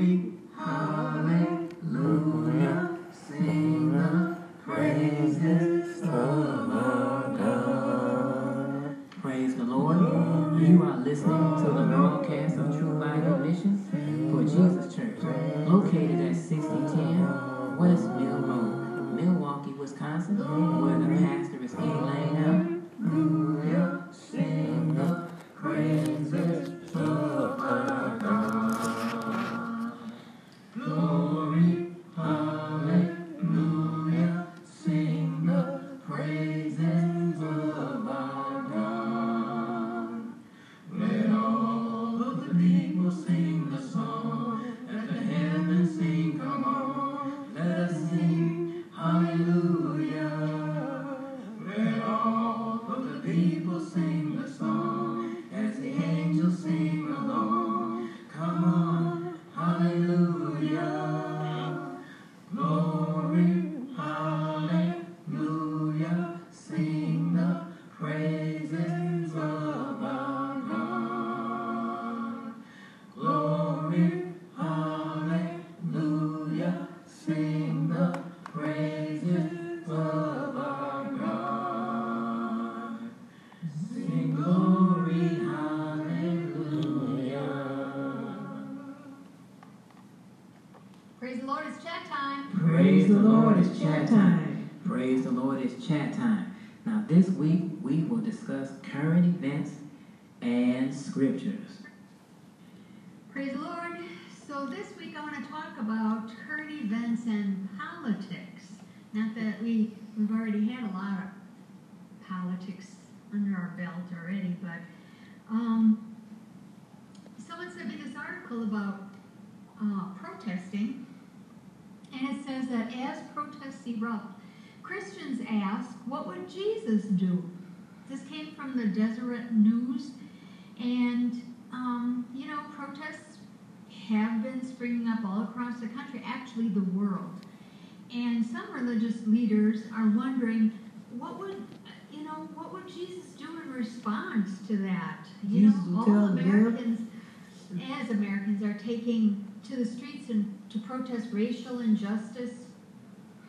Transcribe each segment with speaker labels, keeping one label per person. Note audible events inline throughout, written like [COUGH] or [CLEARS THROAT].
Speaker 1: Glory, current events and scriptures.
Speaker 2: Praise the Lord. So this week I want to talk about current events and politics. Not that we, we've already had a lot of politics under our belt already, but um, someone sent me this article about uh, protesting, and it says that as protests erupt, Christians ask, what would Jesus do? This came from the Deseret News, and um, you know, protests have been springing up all across the country, actually the world. And some religious leaders are wondering, what would, you know, what would Jesus do in response to that? You
Speaker 3: Jesus
Speaker 2: know, all. Americans, as Americans, are taking to the streets and to protest racial injustice.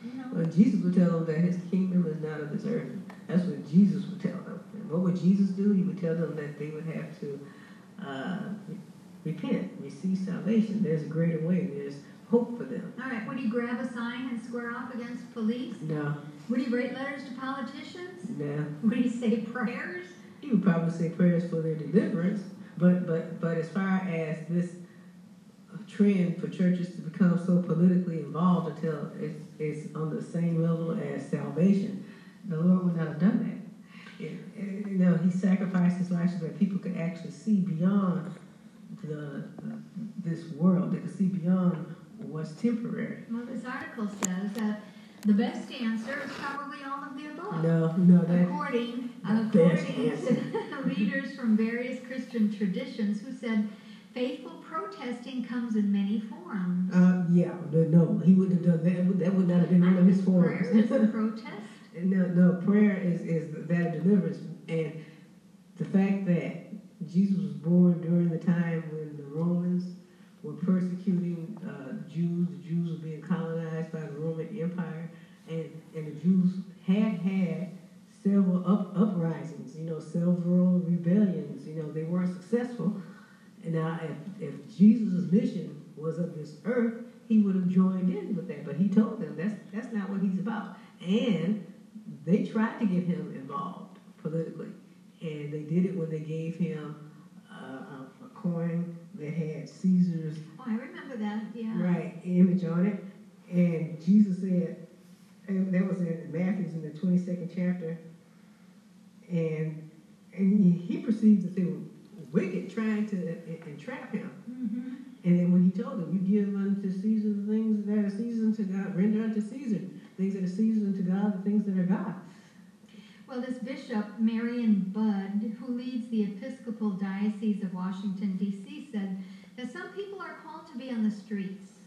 Speaker 2: You know,
Speaker 3: Well, Jesus would tell them that his kingdom is not of this earth. That's what Jesus would tell them. And what would Jesus do? He would tell them that they would have to uh, repent, receive salvation. There's a greater way. There's hope for them.
Speaker 2: all right. Would he grab a sign and square off against police?
Speaker 3: No,
Speaker 2: Would he write letters to politicians?
Speaker 3: no.
Speaker 2: Would he say prayers?
Speaker 3: He would probably say prayers for their deliverance. But but but as far as this trend for churches to become so politically involved until it's, it's on the same level as salvation, the Lord would not have done that. It, it- you know, He sacrificed His life so that people could actually see beyond the, the this world. They could see beyond what's temporary.
Speaker 2: Well, this article says that the best answer is probably all of the above.
Speaker 3: No, no, that
Speaker 2: According,
Speaker 3: The
Speaker 2: according to [LAUGHS] leaders from various Christian traditions who said faithful protesting comes in many forms.
Speaker 3: uh, yeah, no, no, He wouldn't have done that. That would not have been one of His forms.
Speaker 2: Prayer is a protest.
Speaker 3: No, no, prayer is, is that of deliverance. And the fact that Jesus was born during the time when the Romans were persecuting uh, Jews, the Jews were being colonized by the Roman Empire, and, and the Jews had had several up, uprisings, you know, several rebellions, you know, they weren't successful. And now, if, if Jesus' mission was of this earth, he would have joined in with that. But he told them that's, that's not what he's about. And they tried to get him involved politically, and they did it when they gave him uh, a, coin that had Caesar's
Speaker 2: Oh, I remember that. Yeah.
Speaker 3: right image on it, and Jesus said, and that was in Matthew's in the twenty second chapter, and and he, perceived that they were wicked, trying to en- entrap him.
Speaker 2: hmm
Speaker 3: And then when he told them, "You give unto Caesar the things that are Caesar unto God, render unto Caesar things that are Caesar unto God, the things that are God."
Speaker 2: Well, this bishop, Mariann Budde, who leads the Episcopal Diocese of Washington, D.C., said that some people are called to be on the streets.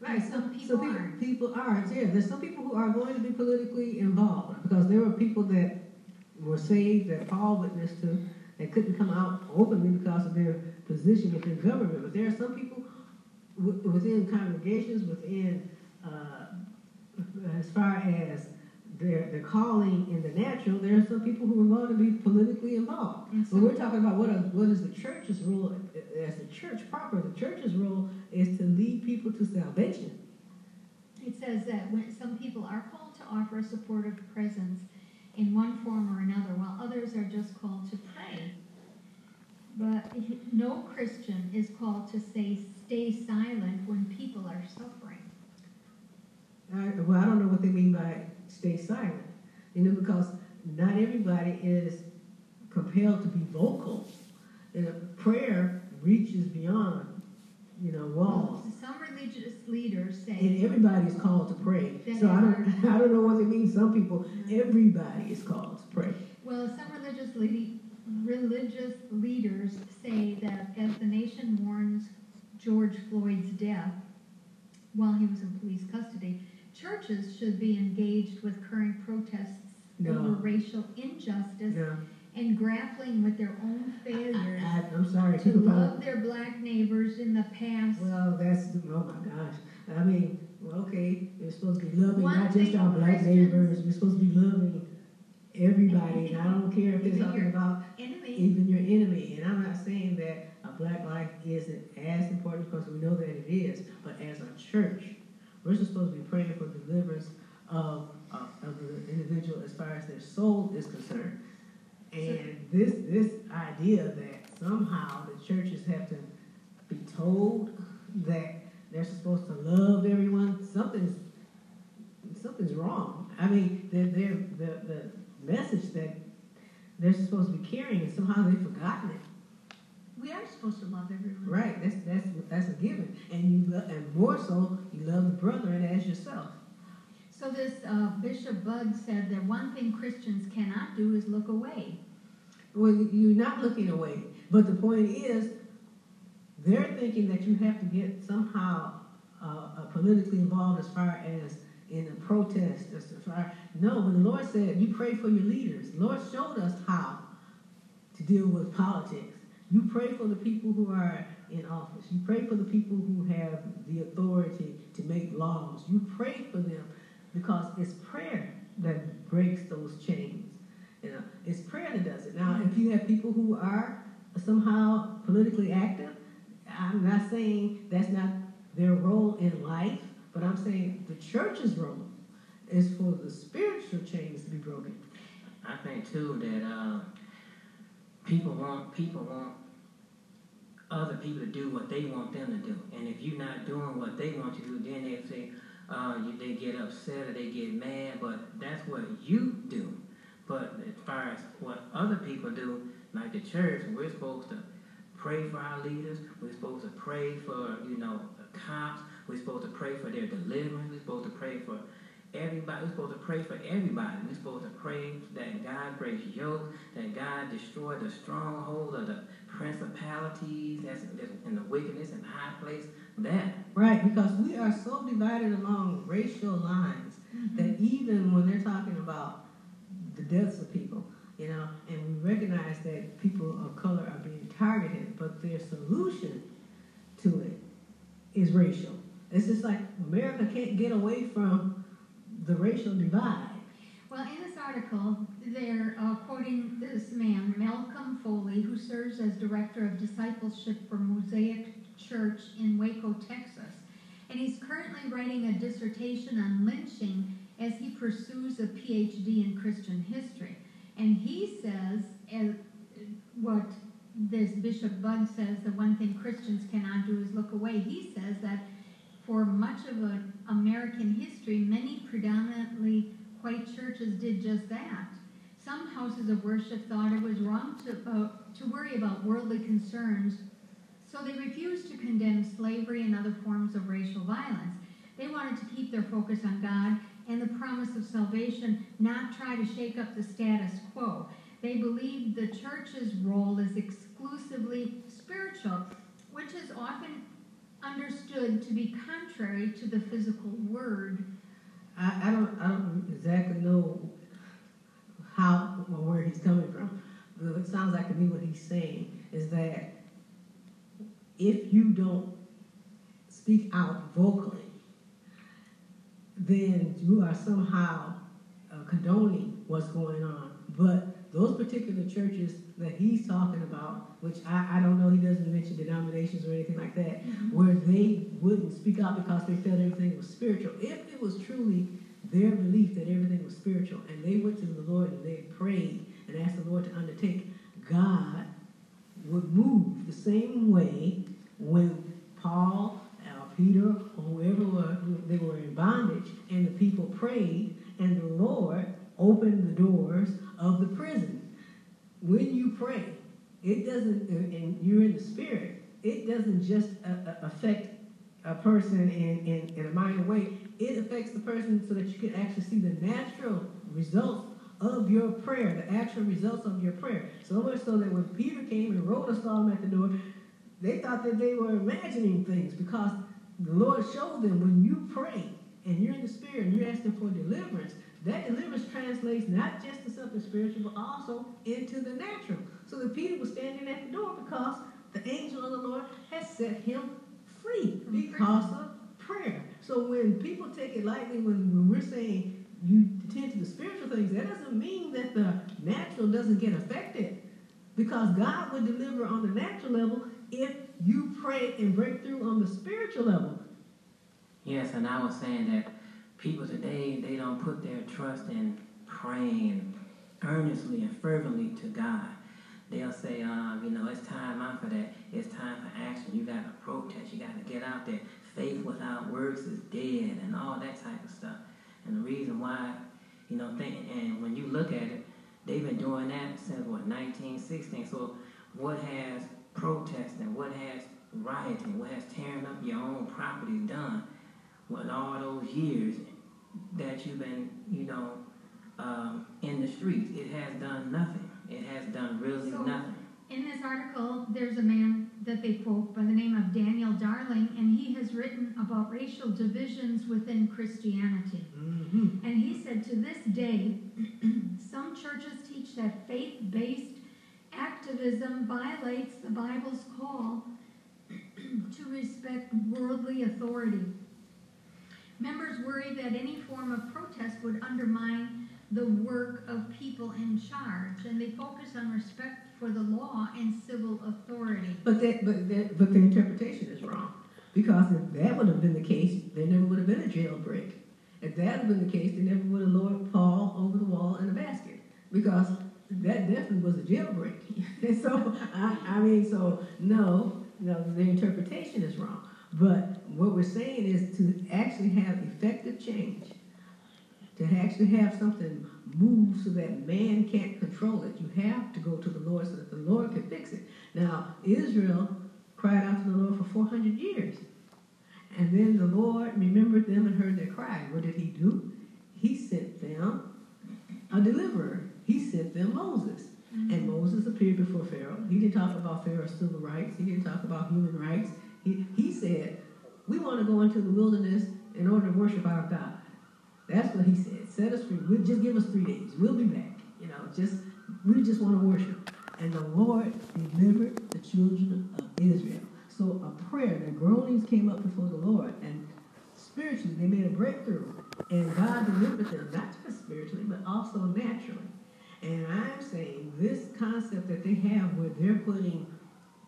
Speaker 3: Right.
Speaker 2: Some
Speaker 3: so
Speaker 2: people
Speaker 3: people,
Speaker 2: aren't.
Speaker 3: people are. Yeah, there's some people who are going to be politically involved because there were people that were saved that Paul witnessed to that couldn't come out openly because of their position within government. But there are some people within congregations, within uh, as far as their their calling in the natural, there are some people who are going to be politically involved.
Speaker 2: And
Speaker 3: But we're talking about what are, what is the church's role as the church proper. The church's role is to lead people to salvation.
Speaker 2: It says that when some people are called to offer a supportive presence in one form or another, while others are just called to pray. But no Christian is called to say, stay silent when people are suffering.
Speaker 3: I, well, I don't know what they mean by stay silent. You know, because not everybody is compelled to be vocal. And a prayer reaches beyond, you know, walls.
Speaker 2: Some religious leaders say,
Speaker 3: And everybody is called to pray. So I don't, [LAUGHS] I don't know what it means. Some people, everybody is called to pray.
Speaker 2: well, some religious religious leaders say that as the nation mourns George Floyd's death while he was in police custody, churches should be engaged with current protests over racial injustice and grappling with their own failures
Speaker 3: I, I'm sorry.
Speaker 2: to love their black neighbors in the past.
Speaker 3: well, that's, oh my gosh. I mean, well, okay, we're supposed to be loving
Speaker 2: One
Speaker 3: not just our black
Speaker 2: Christians-
Speaker 3: neighbors. We're supposed to be loving everybody. And I don't care if they're talking about
Speaker 2: Enemy,
Speaker 3: even your enemy. And I'm not saying that a black life isn't as important because we know that it is, but as a church, we're just supposed to be praying for deliverance of, of, of the individual as far as their soul is concerned. And this this idea that somehow the churches have to be told that they're supposed to love everyone, something's something's wrong. I mean, they're, the the message that they're supposed to be carrying, and somehow they've forgotten it.
Speaker 2: We are supposed to love everyone.
Speaker 3: Right? That's that's that's a given, and you lo- and more so, you love the brethren as yourself.
Speaker 2: So this uh, Bishop Budde said that one thing Christians cannot do is look away.
Speaker 3: Well, you're not looking away, but the point is, they're thinking that you have to get somehow uh, uh, politically involved as far as in a protest. As far no, when the Lord said you pray for your leaders, the Lord showed us how to deal with politics. You pray for the people who are in office. You pray for the people who have the authority to make laws. You pray for them because it's prayer that breaks those chains. You know, it's prayer that does it. Now, if you have people who are somehow politically active, I'm not saying that's not their role in life, but I'm saying the church's role is for the spiritual chains to be broken.
Speaker 1: I think too that uh, people want people want other people to do what they want them to do, and if you're not doing what they want you to do, then they say uh, you, they get upset or they get mad. But that's what you do. But as far as what other people do, like the church, we're supposed to pray for our leaders. We're supposed to pray for you know the cops. We're supposed to pray for their deliverance. We're supposed to pray for everybody. We're supposed to pray for everybody. We're supposed to pray that God breaks yokes, that God destroy the stronghold of the principalities that's, that's in the wickedness and high place. That
Speaker 3: Right, because we are so divided along racial lines mm-hmm. that even when they're talking about the deaths of people, you know, and we recognize that people of color are being targeted, but their solution to it is racial. It's just like America can't get away from the racial divide.
Speaker 2: Well, in this article, they're uh, quoting this man, Malcolm Foley, who serves as director of discipleship for Mosaic Church in Waco, Texas. And he's currently writing a dissertation on lynching as he pursues a PhD in Christian history. And he says, as what this Bishop Budde says, the one thing Christians cannot do is look away. He says that for much of American history, many predominantly white churches did just that. Some houses of worship thought it was wrong to, uh, to worry about worldly concerns, so they refused to condemn slavery and other forms of racial violence. They wanted to keep their focus on God and the promise of salvation, not try to shake up the status quo. They believed the church's role is exclusively spiritual, which is often understood to be contrary to the physical word.
Speaker 3: I, I don't I don't exactly know how or where he's coming from. But It sounds like to me what he's saying is that if you don't speak out vocally, then you are somehow uh, condoning what's going on. But those particular churches that he's talking about, which I, I don't know, he doesn't mention denominations or anything like that,
Speaker 2: Mhm.
Speaker 3: where they wouldn't speak out because they felt everything was spiritual. If it was truly their belief that everything was spiritual, and they went to the Lord and they prayed and asked the Lord to undertake, God would move the same way when Paul or Peter or whoever were, they were in bondage and the people prayed and the Lord opened the doors of the prison. When you pray, it doesn't, and you're in the spirit, it doesn't just uh, uh, affect a person in, in, in a minor way. It affects the person so that you can actually see the natural results of your prayer, the actual results of your prayer. So much so that when Peter came and wrote a him at the door, they thought that they were imagining things because the Lord showed them when you pray and you're in the spirit and you're asking for deliverance, that deliverance translates not just to something spiritual, but also into the natural. So that Peter was standing at the door because the angel of the Lord has set him free because of prayer. So when people take it lightly, when, when we're saying you attend to the spiritual things, that doesn't mean that the natural doesn't get affected. Because God will deliver on the natural level if you pray and break through on the spiritual level.
Speaker 1: Yes, and I was saying that people today they don't put their trust in praying earnestly and fervently to God. They'll say, um, you know, it's time out for that. It's time for action. You got to protest. You got to get out there. Faith without works is dead, and all that type of stuff. And the reason why, you know, and when you look at it, they've been doing that since what 1916. So, what has protesting, what has rioting, what has tearing up your own property done? With all those years that you've been, you know, um, in the streets, it has done nothing. It has done really
Speaker 2: So-
Speaker 1: nothing.
Speaker 2: In this article, there's a man that they quote by the name of Daniel Darling, and he has written about racial divisions within Christianity.
Speaker 3: Mm-hmm.
Speaker 2: And he said, to this day, [CLEARS THROAT] some churches teach that faith based activism violates the Bible's call [CLEARS THROAT] to respect worldly authority. Members worry that any form of protest would undermine the work of people in charge, and they focus on respect for the law and civil authority.
Speaker 3: But that, but that, but the interpretation is wrong. Because if that would have been the case, there never would have been a jailbreak. If that had been the case, they never would have lowered Paul over the wall in a basket. Because that definitely was a jailbreak. [LAUGHS] and so, I, I mean, so no, no, the interpretation is wrong. But what we're saying is to actually have effective change, to actually have something move so that man can't control it, you have to go to the Lord so that the Lord can fix it. Now, Israel cried out to the Lord for 400 years. And then the Lord remembered them and heard their cry. What did he do? He sent them a deliverer. He sent them Moses. Mm-hmm. And Moses appeared before Pharaoh. He didn't talk about Pharaoh's civil rights. He didn't talk about human rights. He, he said, we want to go into the wilderness in order to worship our God. That's what he said. Set us free. We'll just give us three days. We'll be back. You know, just we just want to worship. And the Lord delivered the children of Israel. So a prayer, the groanings came up before the Lord, and spiritually they made a breakthrough. And God delivered them, not just spiritually, but also naturally. And I'm saying this concept that they have where they're putting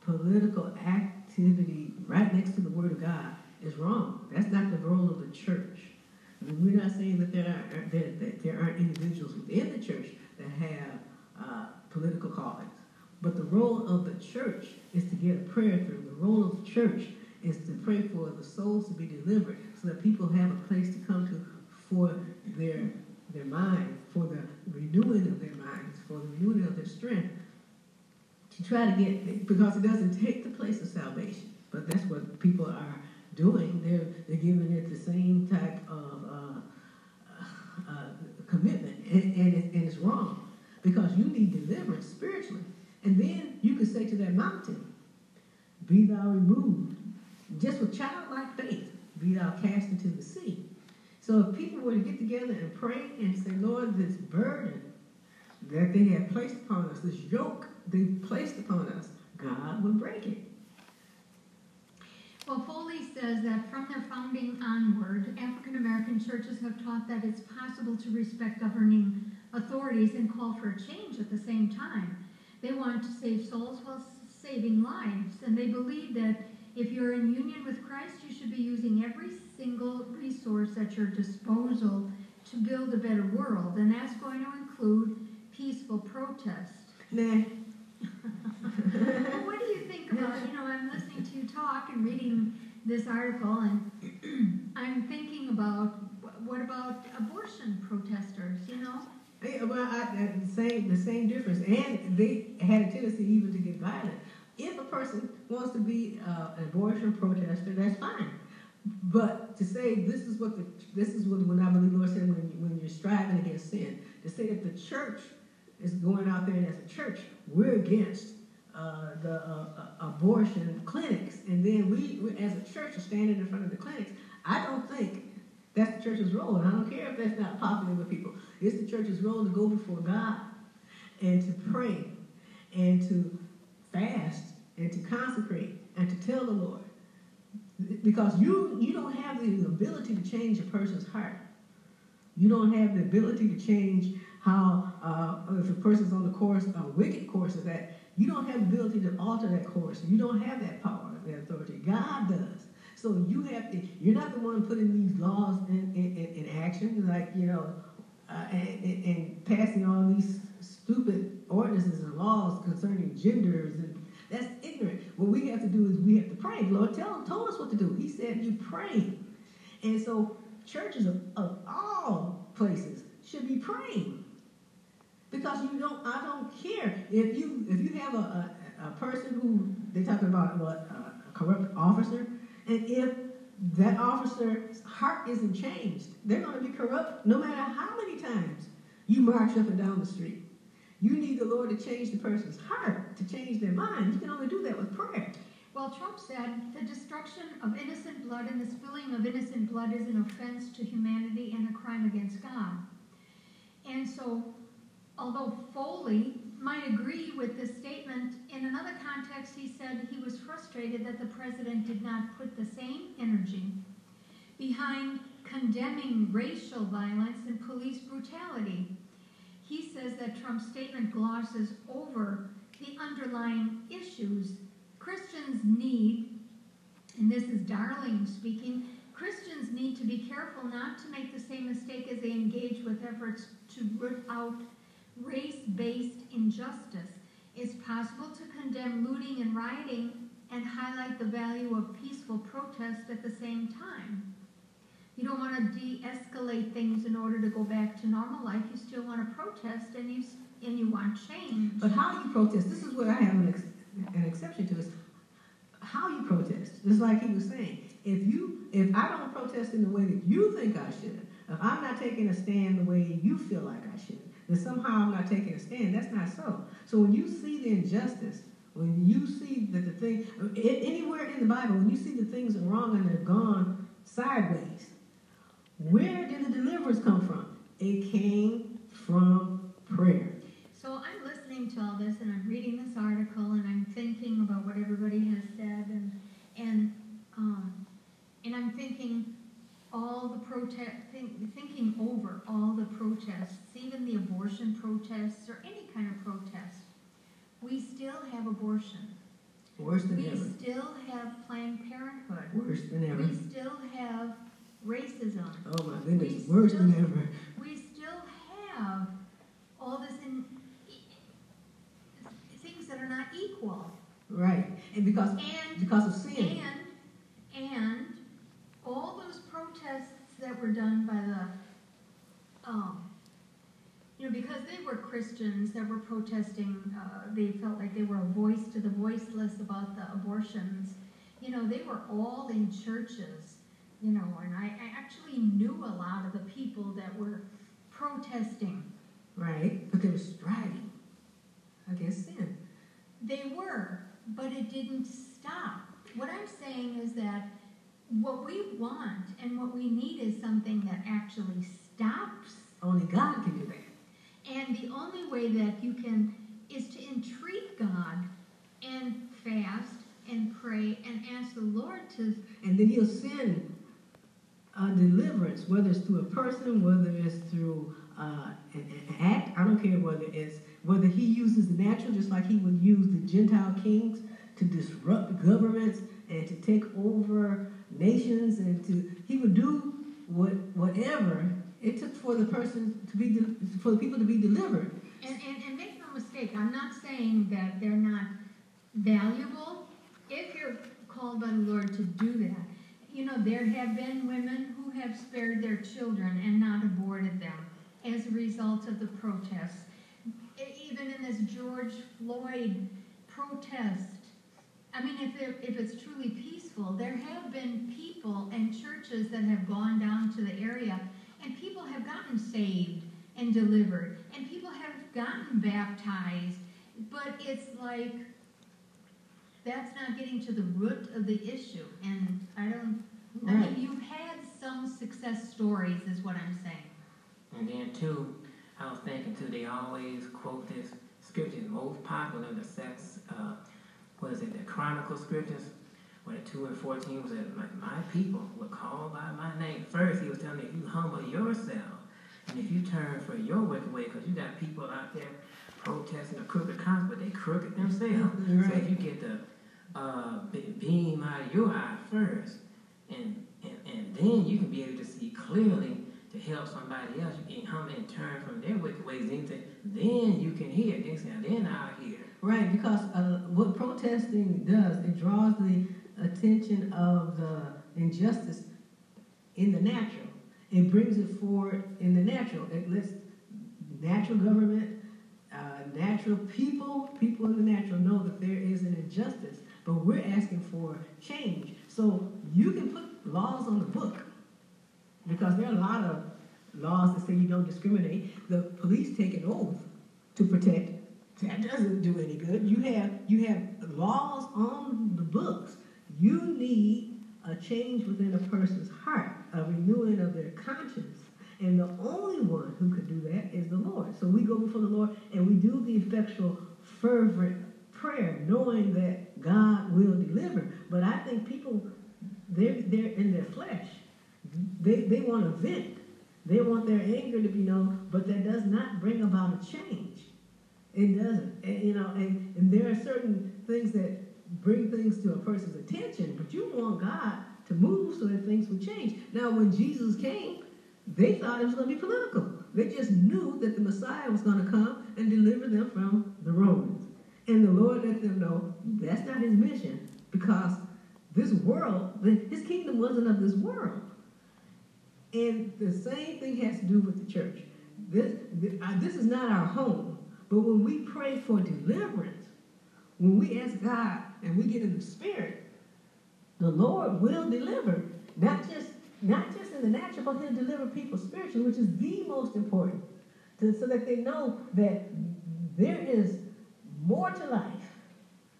Speaker 3: political activity right next to the Word of God is wrong. That's not the role of the church. I mean, we're not saying that there aren't, that, that there aren't individuals within the church that have uh, political callings. But the role of the church is to get a prayer through. The role of the church is to pray for the souls to be delivered so that people have a place to come to for their their mind, for the renewing of their minds, for the renewing of their strength. To try to get because it doesn't take the place of salvation. But that's what people are doing. They're they're giving it the same type of uh, uh, commitment, and, and, it, and it's wrong because you need deliverance spiritually. And then you can say to that mountain, Be thou removed. Just with childlike faith, be thou cast into the sea. So if people were to get together and pray and say, Lord, this burden that they have placed upon us, this yoke they placed upon us, God would break it.
Speaker 2: Well, Foley says that from their founding onward, African American churches have taught that it's possible to respect governing authorities and call for change at the same time. They want to save souls while saving lives, and they believe that if you're in union with Christ, you should be using every single resource at your disposal to build a better world, and that's going to include peaceful protest. well, what do you think about, you know, I'm listening to you talk and reading this article, and [CLEARS THROAT] I'm thinking about what about abortion protesters, you know?
Speaker 3: Well, I, I, the same the same difference, and they had a tendency even to get violent. If a person wants to be uh, an abortion protester, that's fine. But to say this is what the this is what when I believe Lord said when when you're striving against sin, to say that the church is going out there and as a church we're against uh, the uh, uh abortion clinics, and then we, we as a church are standing in front of the clinics. I don't think that's the church's role, and I don't care if that's not popular with people. It's the church's role to go before God and to pray and to fast and to consecrate and to tell the Lord. Because you, you don't have the ability to change a person's heart. You don't have the ability to change how, uh, if a person's on the course, a wicked course of that, you don't have the ability to alter that course. You don't have that power, that authority. God does. So you have to, you're not the one putting these laws in, in, in action, like, you know, uh, and, and, passing all these stupid ordinances and laws concerning genders and that's ignorant. What we have to do is we have to pray. The Lord tell, told us what to do. He said you pray. And so churches of, of all places should be praying. Because you don't I don't care if you if you have a, a, a person who they're talking about what a corrupt officer, and if that officer's heart isn't changed. They're going to be corrupt no matter how many times you march up and down the street. You need the Lord to change the person's heart, to change their mind. You can only do that with prayer.
Speaker 2: Well, Trump said the destruction of innocent blood and the spilling of innocent blood is an offense to humanity and a crime against God. And so, although Foley might agree with this statement. In another context, he said he was frustrated that the president did not put the same energy behind condemning racial violence and police brutality. He says that Trump's statement glosses over the underlying issues Christians need, and this is Darling speaking, Christians need to be careful not to make the same mistake as they engage with efforts to root out race-based injustice. It's possible to condemn looting and rioting and highlight the value of peaceful protest at the same time. You don't want to de-escalate things in order to go back to normal life. You still want to protest and you and you want change.
Speaker 3: But how you protest? This is what I have an, ex, an exception to is how you protest. Just like he was saying, if you if I don't protest in the way that you think I should, if I'm not taking a stand the way you feel like I should, that somehow I'm not taking a stand. That's not so. So when you see the injustice, when you see that the thing, anywhere in the Bible, when you see the things are wrong and they're gone sideways, where did the deliverance come from? It came from prayer.
Speaker 2: So I'm listening to all this and I'm reading this article and I'm thinking about what everybody has said and and um, and I'm thinking, all the protest, think, thinking over all the protests, even the abortion protests or any kind of protest, we still have abortion.
Speaker 3: Worse than
Speaker 2: we
Speaker 3: ever.
Speaker 2: We still have Planned Parenthood.
Speaker 3: Worse than ever.
Speaker 2: We still have racism.
Speaker 3: Oh my goodness, we worse still, than ever.
Speaker 2: We still have all this in things that are not equal.
Speaker 3: Right, and because
Speaker 2: and,
Speaker 3: because of sin.
Speaker 2: And and all those protests that were done by the, um, you know, because they were Christians that were protesting, uh, they felt like they were a voice to the voiceless about the abortions. You know, they were all in churches, you know, and I, I actually knew a lot of the people that were protesting.
Speaker 3: Right, but they were striving against sin.
Speaker 2: They were, but it didn't stop. What I'm saying is that what we want and what we need is something that actually stops.
Speaker 3: Only God can do that.
Speaker 2: And the only way that you can is to entreat God and fast and pray and ask the Lord to.
Speaker 3: And then He'll send a deliverance, whether it's through a person, whether it's through uh, an, an act. I don't care whether it's whether He uses the natural, just like He would use the Gentile kings to disrupt governments and to take over nations, and to He would do what whatever it took for the person to be de- for the people to be delivered.
Speaker 2: And, and, and make no mistake, I'm not saying that they're not valuable if you're called by the Lord to do that. You know, there have been women who have spared their children and not aborted them as a result of the protests. Even in this George Floyd protest, I mean, if, it- if it's truly peaceful, there have been people and churches that have gone down to the area and people have gotten saved and delivered and people have gotten baptized. But it's like that's not getting to the root of the issue. And I don't, I mean, you've had some success stories, is what I'm saying.
Speaker 1: And then too, I was thinking too, they always quote this scripture, most popular, the sex, uh, what is it, the Chronicle scriptures, where the 2 and 14 was that my, my people were called by my name. First, he was telling me, if you humble yourself, and if you turn from your wicked way, because you got people out there protesting the crooked cause, but they crooked themselves. So if you get the uh, beam out of your eye first, and, and, and then you can be able to see clearly to help somebody else. You can humble and turn from their wicked ways. Then, then you can hear. Then then I'll hear.
Speaker 3: Right, because uh, what protesting does, it draws the attention of the injustice in the natural. It brings it forward in the natural. It lets natural government, uh, natural people, people in the natural know that there is an injustice. But we're asking for change. So you can put laws on the book because there are a lot of laws that say you don't discriminate. The police take an oath to protect that doesn't do any good. You have you have laws on the books. You need a change within a person's heart, a renewing of their conscience. And the only one who could do that is the Lord. So we go before the Lord and we do the effectual, fervent prayer, knowing that God will deliver. But I think people, they're, they're in their flesh. They, they want to vent. They want their anger to be known, but that does not bring about a change. It doesn't. And, you know, and, and there are certain things that bring things to a person's attention, but you want God to move so that things would change. Now, when Jesus came, they thought it was going to be political. They just knew that the Messiah was going to come and deliver them from the Romans. And the Lord let them know that's not his mission because this world, his kingdom wasn't of this world. And the same thing has to do with the church. This, this is not our home. But when we pray for deliverance, when we ask God and we get in the spirit, the Lord will deliver. Not just not just in the natural, but He'll deliver people spiritually, which is the most important. To, so that they know that there is more to life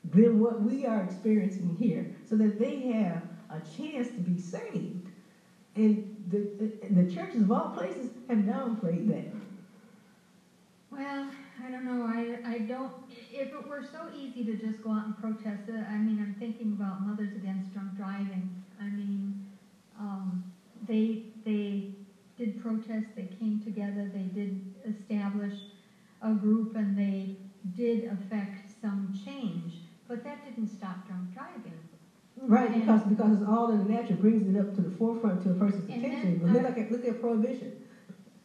Speaker 3: than what we are experiencing here. So that they have a chance to be saved. And the, the, the churches of all places have downplayed that.
Speaker 2: Well, I don't know. I, I don't. If it were so easy to just go out and protest it, I mean, I'm thinking about Mothers Against Drunk Driving. I mean, um, they they did protest. They came together. They did establish a group, and they did affect some change. But that didn't stop drunk driving.
Speaker 3: Right,
Speaker 2: And-
Speaker 3: because because it's all in the natural, brings it up to the forefront to a person's attention.
Speaker 2: then,
Speaker 3: But look
Speaker 2: uh,
Speaker 3: at look at prohibition.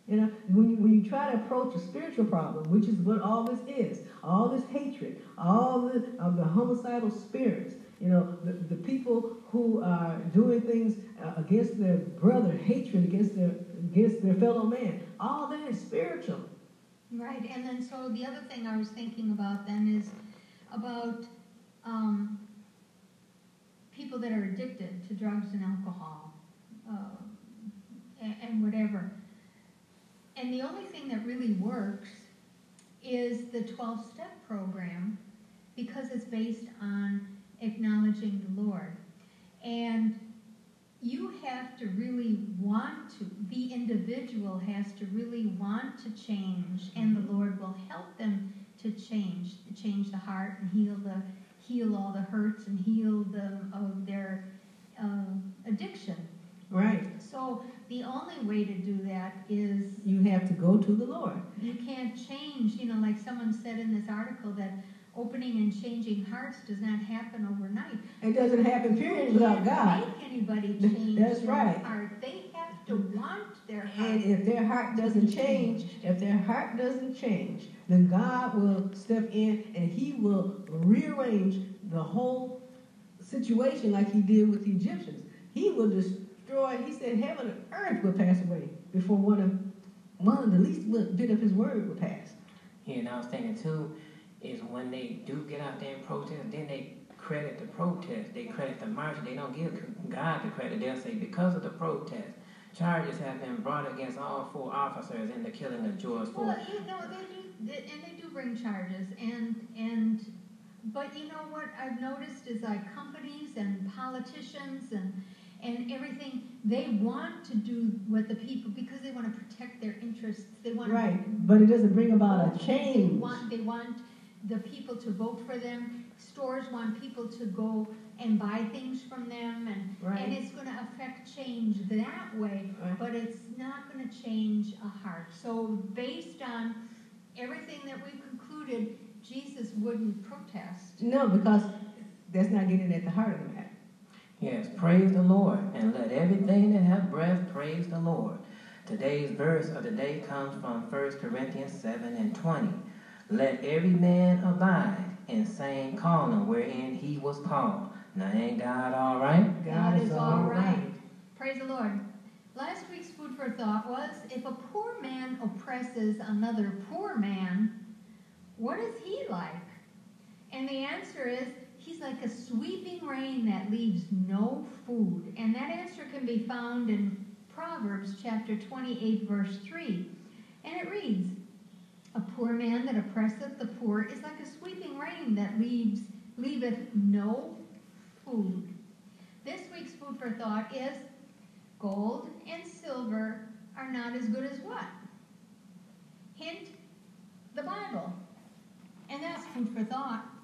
Speaker 3: You know, when you, when you try to approach a spiritual problem, which is what all this is, all this hatred, all the of the homicidal spirits, you know, the, the people who are doing things uh, against their brother, hatred against their against their fellow man, all that is spiritual.
Speaker 2: Right, and then so the other thing I was thinking about then is about um, people that are addicted to drugs and alcohol uh, and, and whatever. And the only thing that really works is the 12 step program because it's based on acknowledging the Lord. And you have to really want to, the individual has to really want to change, and the Lord will help them to change, to change the heart and heal the heal all the hurts and heal them of their uh, addiction.
Speaker 3: Right.
Speaker 2: So the only way to do that is
Speaker 3: You have to go to the Lord.
Speaker 2: you can't change, you know, like someone said in this article that opening and changing hearts does not happen overnight.
Speaker 3: It doesn't happen, period,
Speaker 2: You
Speaker 3: without
Speaker 2: can't
Speaker 3: God.
Speaker 2: Make anybody change
Speaker 3: that's
Speaker 2: their
Speaker 3: right.
Speaker 2: heart. They have to want their heart.
Speaker 3: And if their heart doesn't change, if their heart doesn't change, then God will step in and He will rearrange the whole situation like He did with the Egyptians. He will destroy. He said, "Heaven and earth will pass away before one of one of the least bit of His word will pass."
Speaker 1: Yeah, and I was thinking too, is when they do get out there and protest, then they credit the protest. They credit the march. They don't give God the credit. They'll say because of the protest, charges have been brought against all four officers in the killing of George Floyd.
Speaker 2: Well, you know, they do, they- and they do bring charges, and, and, but you know what I've noticed is like companies and politicians and, and everything, they want to do what the people, because they want to protect their interests, they want to.
Speaker 3: Right, but it doesn't bring about a
Speaker 2: They
Speaker 3: change.
Speaker 2: want, they want the people to vote for them, stores want people to go and buy things from them, and, and it's gonna affect change that way,
Speaker 3: right.
Speaker 2: but it's not gonna change a heart. So based on everything that we've concluded, Jesus wouldn't protest.
Speaker 3: No, because that's not getting at the heart of matter.
Speaker 1: Yes, praise the Lord, and let everything that have breath praise the Lord. Today's verse of the day comes from 1 Corinthians 7 and 20. Let every man abide in same calling wherein he was called. Now, ain't God all right?
Speaker 2: God is all right. Praise the Lord. Last week's food for thought was if a poor man oppresses another poor man, what is he like? And the answer is he's like a sweeping rain that leaves no food. And that answer can be found in Proverbs chapter 28, verse 3. And it reads A poor man that oppresseth the poor is like a sweeping rain that leaves leaveth no food. This week's food for thought is gold and silver are not as good as what? Hint, the Bible. And that's food for thought.